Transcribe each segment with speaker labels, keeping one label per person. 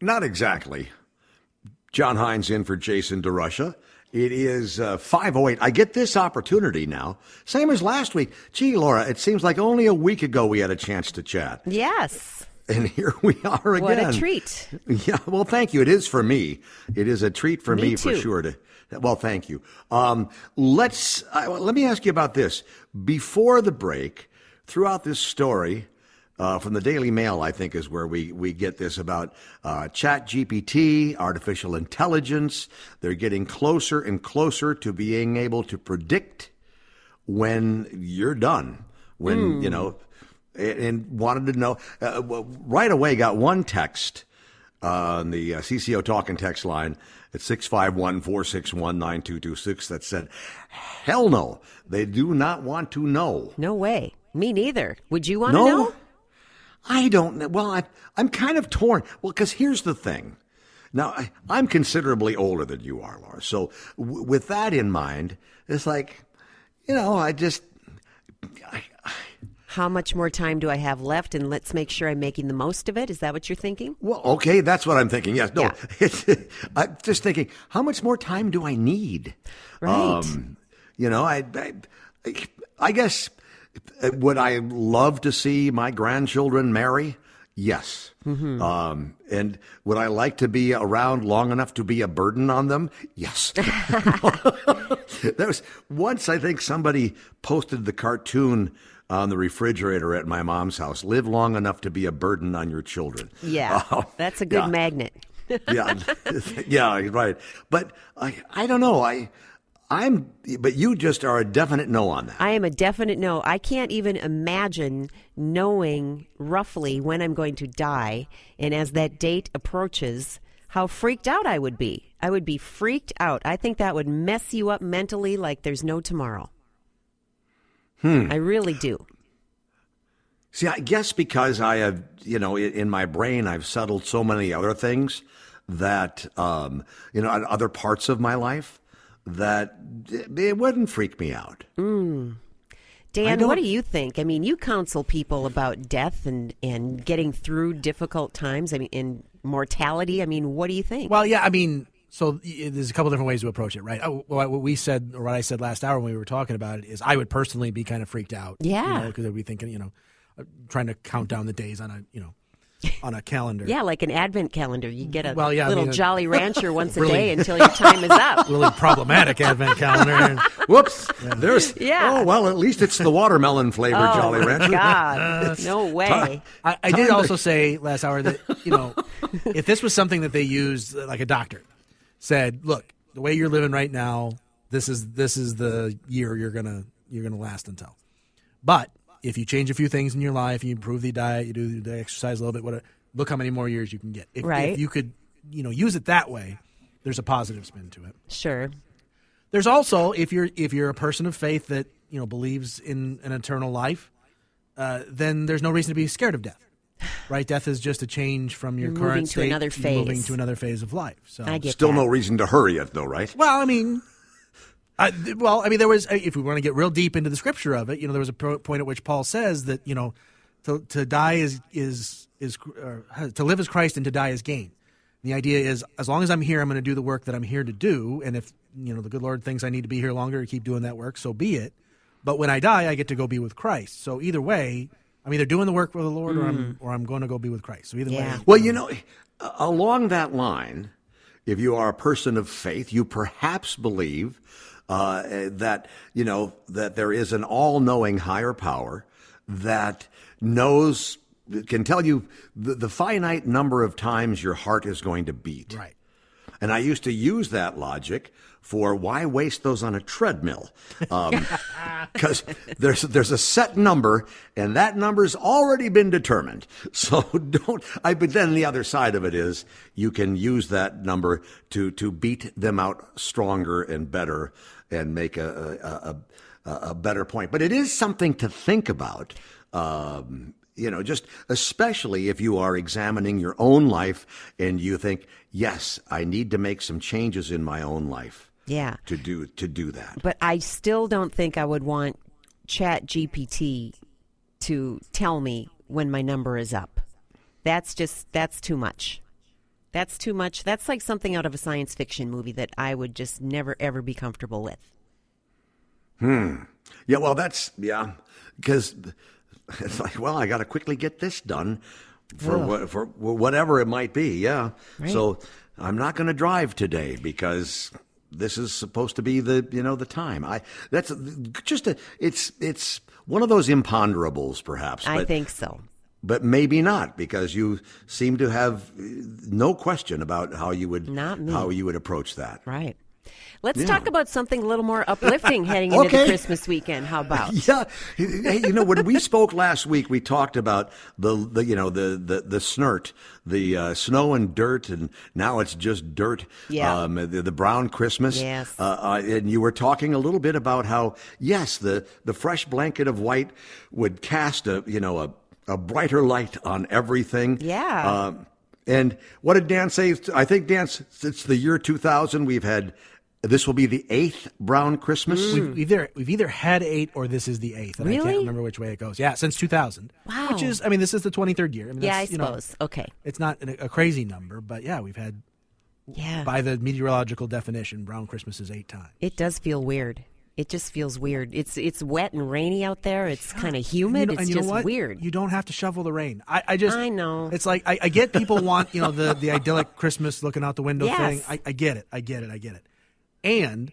Speaker 1: Not exactly. John Hines in for Jason DeRusha. It is uh, 508. I get this opportunity now, same as last week. Gee, Laura, it seems like only a week ago we had a chance to chat.
Speaker 2: Yes.
Speaker 1: And here we are again.
Speaker 2: What a treat.
Speaker 1: Yeah, well, thank you. It is for me. It is a treat for me,
Speaker 2: Me
Speaker 1: for sure. To, well, thank you. Um, let's, uh, let me ask you about this. Before the break, throughout this story, uh, from the Daily Mail, I think is where we, we get this about uh, Chat GPT, artificial intelligence. They're getting closer and closer to being able to predict when you're done. When, you know, and, and wanted to know uh, right away, got one text uh, on the uh, CCO talking text line at 651 461 9226 that said, Hell no, they do not want to know.
Speaker 2: No way. Me neither. Would you want to
Speaker 1: No,
Speaker 2: know?
Speaker 1: I don't know. Well, I, I'm kind of torn. Well, because here's the thing. Now, I, I'm considerably older than you are, Laura. So, w- with that in mind, it's like, you know, I just, I,
Speaker 2: How much more time do I have left? And let's make sure I'm making the most of it. Is that what you're thinking?
Speaker 1: well, okay, that's what I'm thinking. Yes, no,
Speaker 2: Yeah.
Speaker 1: it's, I'm just thinking, how much more time do I need?
Speaker 2: Right.
Speaker 1: Um, you know, I, I, I guess, would I love to see my grandchildren marry? Yes. Um, and would I like to be around long enough to be a burden on them? Yes. there was once I think somebody posted the cartoon on the refrigerator at my mom's house. Live long enough to be a burden on your children.
Speaker 2: Yeah.
Speaker 1: Oh,
Speaker 2: That's a good
Speaker 1: yeah
Speaker 2: magnet.
Speaker 1: yeah, yeah, right. But I, I don't know. I, I'm, but you just are a definite no on that.
Speaker 2: I am a definite no. I can't even imagine knowing roughly when I'm going to die. And as that date approaches, how freaked out I would be. I would be freaked out. I think that would mess you up mentally like there's no tomorrow.
Speaker 1: Hmm.
Speaker 2: I really do.
Speaker 1: See, I guess because I have, you know, in, my brain, I've settled so many other things that, um, you know, other parts of my life that it it wouldn't freak me out.
Speaker 2: Dan, what do you think? I mean, you counsel people about death and, and getting through difficult times. I mean, in mortality. I mean, what do you think?
Speaker 3: Well, yeah, I mean, so there's a couple different ways to approach it, right? Oh, What what we said, or what I said last hour when we were talking about it, is I would personally be kind of freaked out.
Speaker 2: Yeah.
Speaker 3: because I'd be thinking, you know, uh, trying to count down the days on a, you know, on a calendar.
Speaker 2: yeah, like an advent calendar. You get a
Speaker 3: Well, yeah, I
Speaker 2: little
Speaker 3: mean, uh,
Speaker 2: Jolly Rancher once a day until your time is up.
Speaker 3: Really problematic advent calendar. And,
Speaker 1: Whoops! There's,
Speaker 2: Yeah.
Speaker 1: oh, well, at least it's the watermelon flavored Jolly
Speaker 2: oh,
Speaker 1: Rancher.
Speaker 2: God, no way.
Speaker 3: I, I did also say last hour that you know, if this was something that they used, uh, like a doctor said, look, the way you're living right now, this is this is the year you're gonna you're gonna last until. But if you change a few things in your life, you improve the diet, you do the exercise a little bit, whatever, look how many more years you can get. If,
Speaker 2: Right.
Speaker 3: if you could, you know, use it that way, there's a positive spin to it.
Speaker 2: Sure.
Speaker 3: There's also if you're if you're a person of faith that you know believes in an eternal life, uh, then there's no reason to be scared of death. Right, death is just a change from your
Speaker 2: You're
Speaker 3: current
Speaker 2: moving to
Speaker 3: state,
Speaker 2: another
Speaker 3: you're moving to another phase of life. So
Speaker 2: I get
Speaker 1: Still
Speaker 2: that.
Speaker 1: no reason to hurry it, though, right?
Speaker 3: well, I mean, I, th- well, I mean, there was if we want to get real deep into the scripture of it, you know, there was a point at which Paul says that you know, to to die is is is uh, to live is Christ and to die is gain. The idea is as long as I'm here, I'm going to do the work that I'm here to do, and if you know the good Lord thinks I need to be here longer to keep doing that work, so be it. But when I die, I get to go be with Christ. So either way, I'm either doing the work for the Lord or I'm or I'm going to go be with Christ. So either
Speaker 2: Yeah.
Speaker 3: way,
Speaker 1: Well, you know, along that line, if you are a person of faith, you perhaps believe uh, that you know that there is an all-knowing higher power that knows can tell you the, the finite number of times your heart is going to beat.
Speaker 3: right.
Speaker 1: And I used to use that logic for why waste those on a treadmill? Um, because there's there's a set number, and that number's already been determined. So don't. I. But then the other side of it is you can use that number to to beat them out stronger and better, and make a a, a, a better point. But it is something to think about. Um, you know, just especially if you are examining your own life and you think, yes, I need to make some changes in my own life.
Speaker 2: Yeah.
Speaker 1: To do to do that.
Speaker 2: But I still don't think I would want Chat GPT to tell me when my number is up. That's just that's too much. That's too much. That's like something out of a science fiction movie that I would just never ever be comfortable with.
Speaker 1: Hmm. Yeah, well that's yeah, because it's like, well, I got to quickly get this done for what, for whatever it might be. Yeah.
Speaker 2: Right.
Speaker 1: So I'm not going to drive today because this is supposed to be the you know the time. I that's just a it's it's one of those imponderables, perhaps.
Speaker 2: I think so.
Speaker 1: But maybe not because you seem to have no question about how you would
Speaker 2: Not
Speaker 1: how you would approach that.
Speaker 2: Right. Let's
Speaker 1: Yeah.
Speaker 2: talk about something a little more uplifting heading into the Christmas weekend. How about?
Speaker 1: Yeah, hey, you know when we spoke last week, we talked about the, the you know the the the snert, the uh, snow and dirt, and now it's just dirt.
Speaker 2: Yeah.
Speaker 1: um, the, the brown Christmas.
Speaker 2: Yes.
Speaker 1: uh, uh, and you were talking a little bit about how yes, the the fresh blanket of white would cast a you know a a brighter light on everything.
Speaker 2: Yeah.
Speaker 1: Um, and what did Dan say? I think Dan, since the year 2000, we've had. This will be the eighth brown Christmas.
Speaker 3: We've either we've either had eight or this is the eighth, and I can't remember which way it goes. Yeah, since 2000.
Speaker 2: Wow.
Speaker 3: Which is, I mean, this is the 23rd year. I mean,
Speaker 2: Yeah, I
Speaker 3: that's, you know,
Speaker 2: suppose. okay.
Speaker 3: it's not a, a crazy number, but yeah, we've had
Speaker 2: Yeah.
Speaker 3: by the meteorological definition, brown Christmas is eight times.
Speaker 2: It does feel weird. It just feels weird. It's it's wet and rainy out there. It's kind of humid.
Speaker 3: You know-
Speaker 2: it's
Speaker 3: and you know
Speaker 2: just weird.
Speaker 3: You don't have to shovel the rain. I, I just
Speaker 2: I know.
Speaker 3: It's like I, I get people want you know the the idyllic Christmas looking out the window
Speaker 2: Yes.
Speaker 3: thing. I, I get it. I get it. I get it. And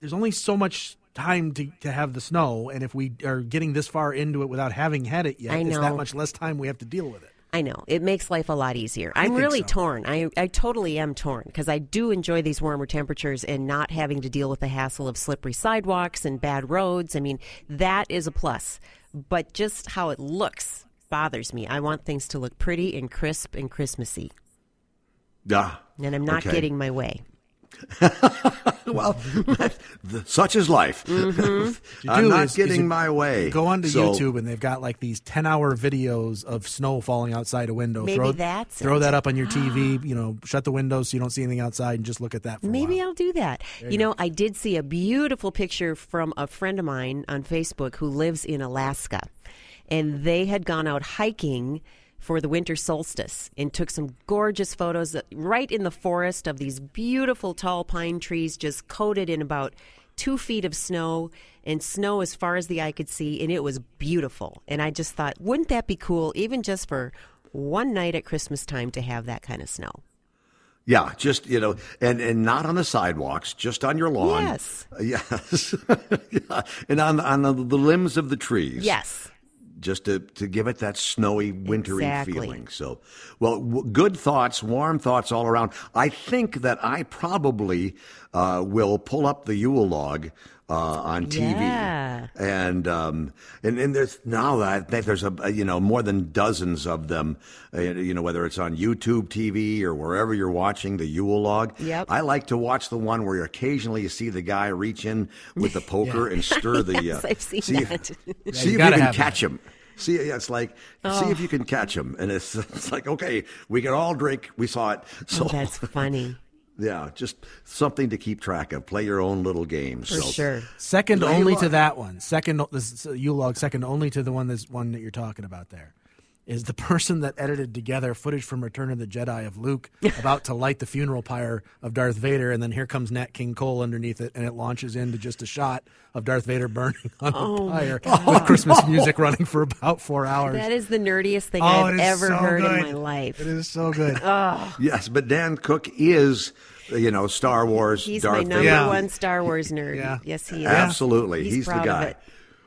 Speaker 3: there's only so much time to, to have the snow, and if we are getting this far into it without having had it yet, it's that much less time we have to deal with it.
Speaker 2: I know. It makes life a lot easier. I'm really
Speaker 3: so.
Speaker 2: torn. I, I totally am torn because I do enjoy these warmer temperatures and not having to deal with the hassle of slippery sidewalks and bad roads. I mean, that is a plus. But just how it looks bothers me. I want things to look pretty and crisp and Christmassy.
Speaker 1: Yeah.
Speaker 2: And I'm not
Speaker 1: Okay.
Speaker 2: getting my way.
Speaker 1: well, such is life. Mm-hmm.
Speaker 3: you
Speaker 1: I'm not
Speaker 3: is- is
Speaker 1: getting
Speaker 3: you
Speaker 1: my way.
Speaker 3: Go onto
Speaker 1: So-
Speaker 3: YouTube and they've got like these ten hour videos of snow falling outside a window.
Speaker 2: Maybe
Speaker 3: throw,
Speaker 2: that's
Speaker 3: throw
Speaker 2: it.
Speaker 3: that up on your TV. You know, shut the windows so you don't see anything outside and just look at that. For a
Speaker 2: Maybe
Speaker 3: while.
Speaker 2: I'll do that. You, know, I did see a beautiful picture from a friend of mine on Facebook who lives in Alaska. And they had gone out hiking for the winter solstice and took some gorgeous photos right in the forest of these beautiful tall pine trees just coated in about two feet of snow and snow as far as the eye could see. And it was beautiful. And I just thought, wouldn't that be cool, even just for one night at Christmas time to have that kind of snow?
Speaker 1: Yeah, just you know, and and not on the sidewalks, just on your lawn.
Speaker 2: Yes.
Speaker 1: Yes, yeah. and on on the, the limbs of the trees.
Speaker 2: Yes.
Speaker 1: Just to, to give it that snowy, wintry
Speaker 2: Exactly.
Speaker 1: feeling. So, well, w- good thoughts, warm thoughts all around. I think that I probably uh, will pull up the Yule log uh, on TV,
Speaker 2: Yeah.
Speaker 1: and um, and and there's now I think there's a, a you know more than dozens of them. Uh, you know whether it's on YouTube TV or wherever you're watching the Yule log.
Speaker 2: Yep.
Speaker 1: I like to watch the one where occasionally you see the guy reach in with the poker and stir the.
Speaker 2: Yes,
Speaker 1: uh,
Speaker 2: I've seen
Speaker 1: see
Speaker 2: that.
Speaker 1: If,
Speaker 3: Yeah,
Speaker 1: see
Speaker 3: you
Speaker 1: if you
Speaker 3: gotta
Speaker 1: can
Speaker 3: have
Speaker 1: catch him. See, it's like see if you can catch oh. him, and it's it's like okay, we can all drink. We saw it, oh, so
Speaker 2: Oh, that's funny.
Speaker 1: yeah, just something to keep track of. Play your own little games.
Speaker 2: For
Speaker 1: so.
Speaker 2: sure.
Speaker 3: Second only to that one. Second, this is uh, a Yule log. Second only to the one this one that you're talking about. There is the person that edited together footage from Return of the Jedi of Luke about to light the funeral pyre of Darth Vader, and then here comes Nat King Cole underneath it, and it launches into just a shot of Darth Vader burning on
Speaker 2: Oh,
Speaker 3: the pyre with Christmas music running for about four hours.
Speaker 2: That is the nerdiest thing
Speaker 3: Oh,
Speaker 2: I've ever
Speaker 3: so
Speaker 2: heard
Speaker 3: good.
Speaker 2: in my life.
Speaker 3: It is so good.
Speaker 1: Yes, but Dan Cook is, you know, Star Wars.
Speaker 2: He's
Speaker 1: Darth
Speaker 2: my number
Speaker 1: Vader.
Speaker 2: One Star Wars nerd.
Speaker 3: Yeah.
Speaker 2: Yes, he is.
Speaker 1: Absolutely,
Speaker 2: He's,
Speaker 1: he's, the
Speaker 2: proud of
Speaker 1: guy.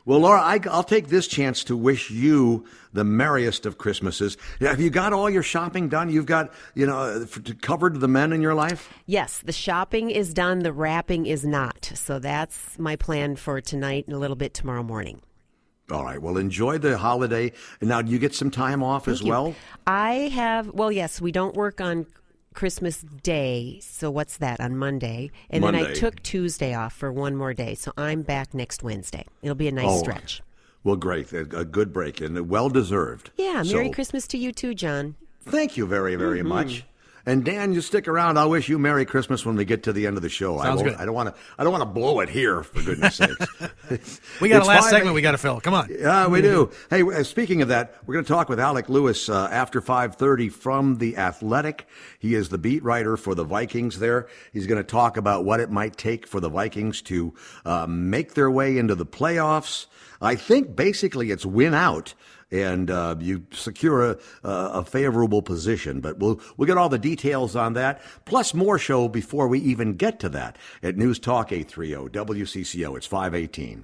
Speaker 1: Well, Laura, I, will take this chance to wish you the merriest of Christmases. Have you got all your shopping done? You've got, you know, uh, covered the men in your life?
Speaker 2: Yes, the shopping is done, the wrapping is not. So that's my plan for tonight and a little bit tomorrow morning.
Speaker 1: All right. Well, enjoy the holiday. Now, do you get some time off
Speaker 2: Thank
Speaker 1: as
Speaker 2: you.
Speaker 1: well?
Speaker 2: I have, well, yes, we don't work on Christmas Day. So what's that on Monday? And
Speaker 1: Monday.
Speaker 2: then I took Tuesday off for one more day. So I'm back next Wednesday. It'll be a nice
Speaker 1: Oh,
Speaker 2: stretch.
Speaker 1: Well, great. A, a good break and well deserved.
Speaker 2: Yeah, Merry
Speaker 1: So,
Speaker 2: Christmas to you too, John.
Speaker 1: Thank you very, very
Speaker 2: Mm-hmm.
Speaker 1: much. And Dan, you stick around. I'll wish you Merry Christmas when we get to the end of the show. I,
Speaker 3: Sounds
Speaker 1: won't-
Speaker 3: good.
Speaker 1: I don't want to. I don't want to blow it here, for goodness sakes.
Speaker 3: We got
Speaker 1: It's
Speaker 3: a last segment we got to fill. Come on.
Speaker 1: Yeah, we do. Hey, uh, speaking of that, we're going to talk with Alec Lewis uh, after 5:30 from the Athletic. He is the beat writer for the Vikings. There, he's going to talk about what it might take for the Vikings to uh, make their way into the playoffs. I think basically it's win out. And uh, you secure a, a favorable position, but we'll we'll get all the details on that, plus more show before we even get to that at News Talk 830 WCCO. It's 518.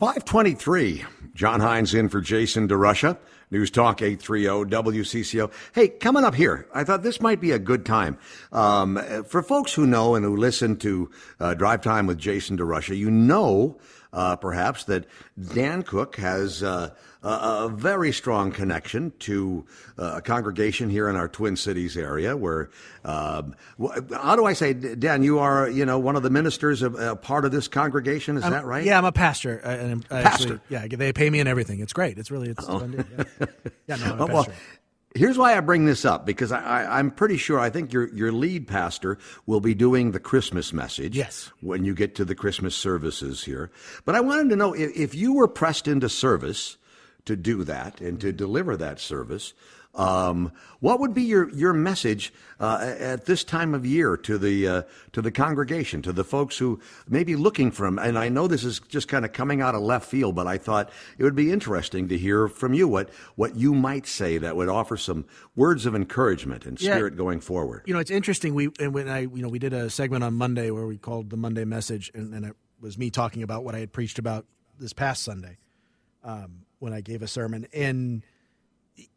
Speaker 1: 523. John Hines in for Jason DeRusha. News Talk 830 WCCO. Hey, coming up here, I thought this might be a good time. Um, for folks who know and who listen to uh, Drive Time with Jason DeRusha, you know uh, perhaps that Dan Cook has uh, a, a very strong connection to uh, a congregation here in our Twin Cities area. Where, um, wh- how do I say, Dan? You are, you know, one of the ministers of a part of this congregation. Is that right?
Speaker 3: Yeah, I'm a pastor. uh, And I
Speaker 1: Pastor.
Speaker 3: Actually, yeah, they pay me and everything. It's great. It's really it's fun. to- Yeah. yeah, no, I'm a
Speaker 1: Oh, well,
Speaker 3: pastor.
Speaker 1: here's why I bring this up because I, I'm pretty sure I think your your lead pastor will be doing the Christmas message.
Speaker 3: Yes.
Speaker 1: When you get to the Christmas services here, but I wanted to know if, if you were pressed into service to do that and to deliver that service. Um, what would be your, your message uh, at this time of year to the uh, to the congregation, to the folks who may be looking for 'em? And I know this is just kind of coming out of left field, but I thought it would be interesting to hear from you what what you might say that would offer some words of encouragement and
Speaker 3: Yeah.
Speaker 1: spirit going forward.
Speaker 3: You know, it's interesting. We and when I, you know, we did a segment on Monday where we called the Monday message, and, and it was me talking about what I had preached about this past Sunday um, when I gave a sermon. And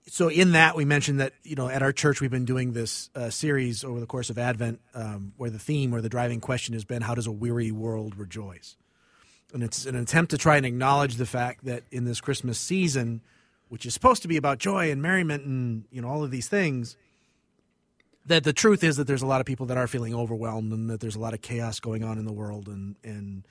Speaker 3: so, in that, we mentioned that you know, at our church, we've been doing this uh, series over the course of Advent, um, where the theme or the driving question has been, "How does a weary world rejoice?" And it's an attempt to try and acknowledge the fact that in this Christmas season, which is supposed to be about joy and merriment and you know all of these things that the truth is that there's a lot of people that are feeling overwhelmed and that there's a lot of chaos going on in the world and and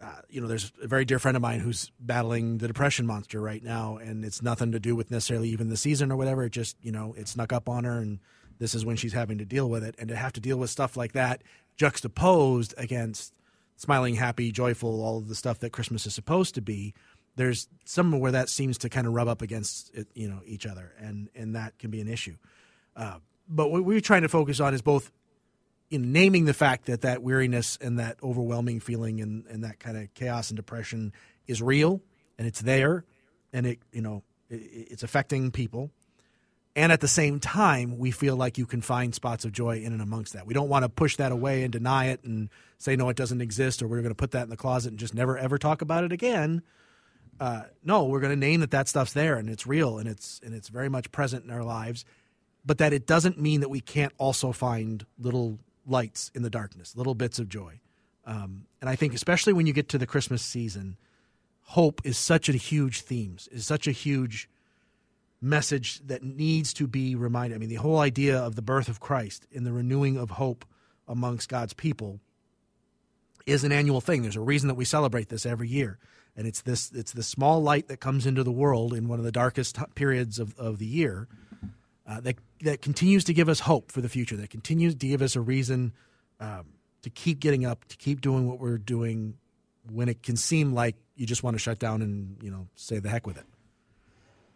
Speaker 3: uh, you know there's a very dear friend of mine who's battling the depression monster right now and it's nothing to do with necessarily even the season or whatever. It just you know it snuck up on her and this is when she's having to deal with it. And to have to deal with stuff like that juxtaposed against smiling happy joyful all of the stuff that christmas is supposed to be there's somewhere where that seems to kind of rub up against it, you know each other and and that can be an issue. Uh, but what we're trying to focus on is both in naming the fact that that weariness and that overwhelming feeling and, and that kind of chaos and depression is real and it's there and it you know it, it's affecting people. And at the same time we feel like you can find spots of joy in and amongst that. We don't want to push that away and deny it and say no it doesn't exist or we're going to put that in the closet and just never ever talk about it again. Uh, no we're going to name that that stuff's there and it's real and it's and it's very much present in our lives but that it doesn't mean that we can't also find little lights in the darkness, little bits of joy. Um, and I think, especially when you get to the Christmas season, hope is such a huge theme, is such a huge message that needs to be reminded. I mean, the whole idea of the birth of Christ and the renewing of hope amongst God's people is an annual thing. There's a reason that we celebrate this every year. And it's this it's the small light that comes into the world in one of the darkest periods of, of the year uh, that that continues to give us hope for the future. That continues to give us a reason um, to keep getting up, to keep doing what we're doing when it can seem like you just want to shut down and you know say the heck with it.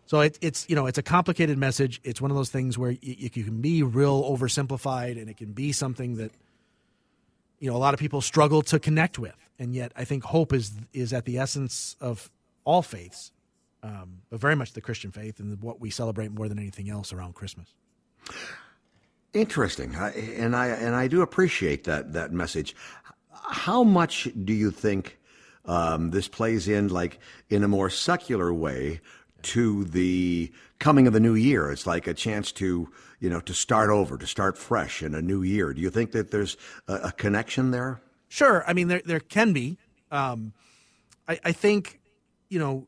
Speaker 3: So it, it's you know it's a complicated message. It's one of those things where you, you can be real oversimplified, and it can be something that you know a lot of people struggle to connect with. And yet, I think hope is is at the essence of all faiths, um, but very much the Christian faith and what we celebrate more than anything else around Christmas.
Speaker 1: Interesting, and I and I do appreciate that that message. How much do you think um, this plays in, like in a more secular way, to the coming of the new year. It's like a chance to, you know, to start over, to start fresh in a new year. Do you think that there's a, a connection there?
Speaker 3: Sure. I mean, there there can be. Um, I, I think, you know,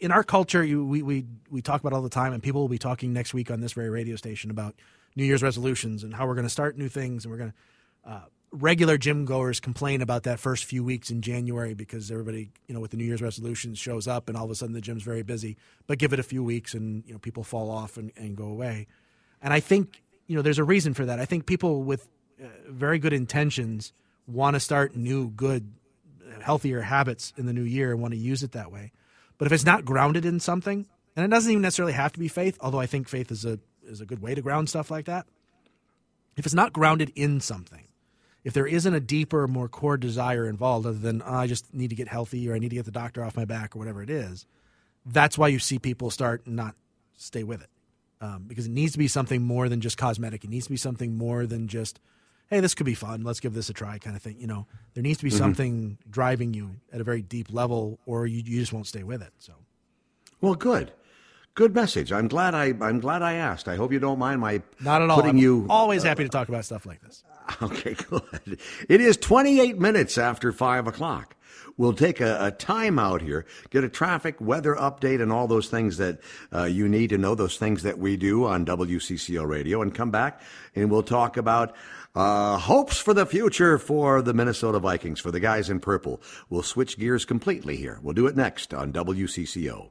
Speaker 3: in our culture, you, we, we, we talk about all the time, and people will be talking next week on this very radio station about New Year's resolutions and how we're going to start new things, and we're going to uh, regular gym goers complain about that first few weeks in January because everybody, you know, with the New Year's resolutions shows up and all of a sudden the gym's very busy. But give it a few weeks and, you know, people fall off and, and go away. And I think, you know, there's a reason for that. I think people with uh, very good intentions want to start new, good, healthier habits in the new year and want to use it that way. But if it's not grounded in something, and it doesn't even necessarily have to be faith, although I think faith is a is a good way to ground stuff like that. If it's not grounded in something, if there isn't a deeper, more core desire involved, other than oh, I just need to get healthy or I need to get the doctor off my back or whatever it is, that's why you see people start and not stay with it. Um, because it needs to be something more than just cosmetic. It needs to be something more than just, hey, this could be fun. Let's give this a try, kind of thing. You know, there needs to be mm-hmm. something driving you at a very deep level, or you, you just won't stay with it. So,
Speaker 1: well, good. Good message. I'm glad I I'm glad I asked. I hope you don't mind my
Speaker 3: not at all.
Speaker 1: Putting
Speaker 3: I'm
Speaker 1: you
Speaker 3: always happy to talk about stuff like this.
Speaker 1: Okay, good. It is 28 minutes after 5 o'clock. We'll take a, a time out here, get a traffic weather update and all those things that uh, you need to know, those things that we do on WCCO radio, and come back and we'll talk about uh, hopes for the future for the Minnesota Vikings, for the guys in purple. We'll switch gears completely here. We'll do it next on WCCO.